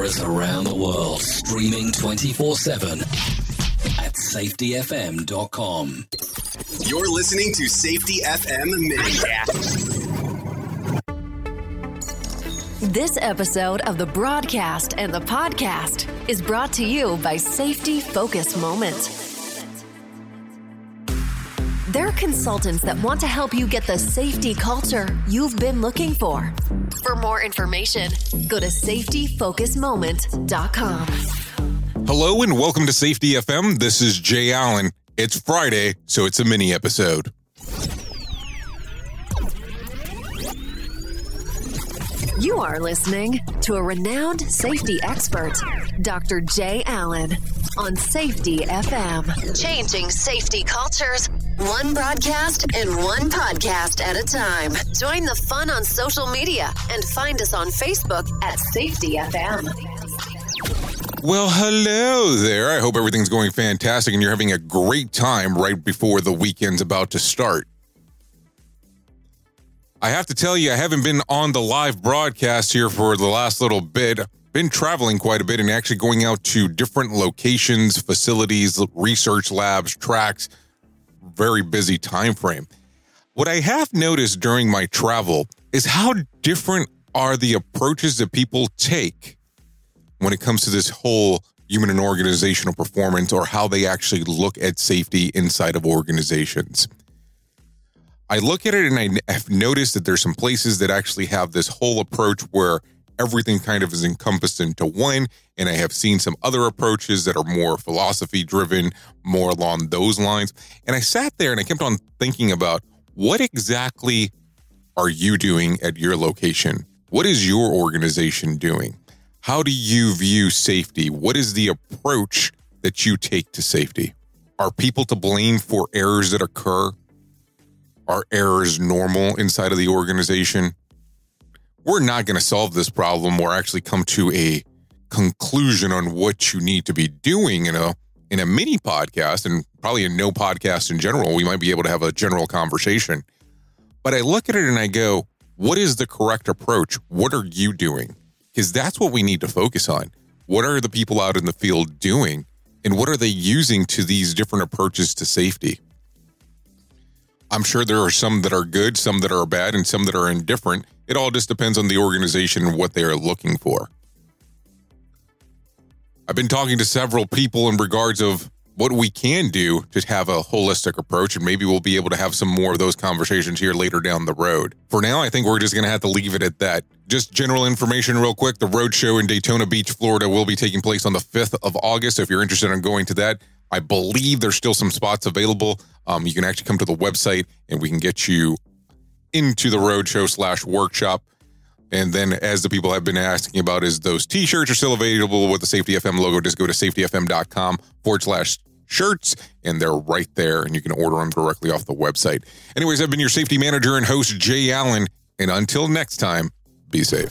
Hear us around the world, streaming 24 7 at safetyfm.com. You're listening to Safety FM Mini. This episode of the broadcast and the podcast is brought to you by Safety Focus Moment. They're consultants that want to help you get the safety culture you've been looking for. For more information, go to safetyfocusmoment.com. Hello and welcome to Safety FM. This is Jay Allen. It's Friday, so it's a mini episode. You are listening to a renowned safety expert, Dr. Jay Allen, on Safety FM. Changing safety cultures, one broadcast and one podcast at a time. Join the fun on social media and find us on Facebook at Safety FM. Well, hello there. I hope everything's going fantastic and you're having a great time right before the weekend's about to start. I have to tell you, I haven't been on the live broadcast here for the last little bit. Been traveling quite a bit and actually going out to different locations, facilities, research labs, tracks. Very busy time frame. What I have noticed during my travel is how different are the approaches that people take when it comes to this whole human and organizational performance or how they actually look at safety inside of organizations. I look at it and I have noticed that there's some places that actually have this whole approach where everything kind of is encompassed into one. And I have seen some other approaches that are more philosophy driven, more along those lines. And I sat there and I kept on thinking about what exactly are you doing at your location? What is your organization doing? How do you view safety? What is the approach that you take to safety? Are people to blame for errors that occur? Are errors normal inside of the organization? We're not going to solve this problem or actually come to a conclusion on what you need to be doing in a in a mini podcast and probably in no podcast in general. We might be able to have a general conversation. But I look at it and I go, what is the correct approach? What are you doing? Because that's what we need to focus on. What are the people out in the field doing? And what are they using to these different approaches to safety? I'm sure there are some that are good, some that are bad, and some that are indifferent. It all just depends on the organization and what they are looking for. I've been talking to several people in regards of what we can do to have a holistic approach, and maybe we'll be able to have some more of those conversations here later down the road. For now, I think we're just going to have to leave it at that. Just general information, real quick. The road show in Daytona Beach, Florida, will be taking place on the 5th of August. If you're interested in going to that, I believe there's still some spots available. Um, you can actually come to the website and we can get you into the roadshow slash workshop. And then, as the people have been asking about, is those t-shirts are still available with the Safety FM logo? Just go to safetyfm.com forward slash shirts, and they're right there, and you can order them directly off the website. Anyways, I've been your safety manager and host, Jay Allen. And until next time, be safe.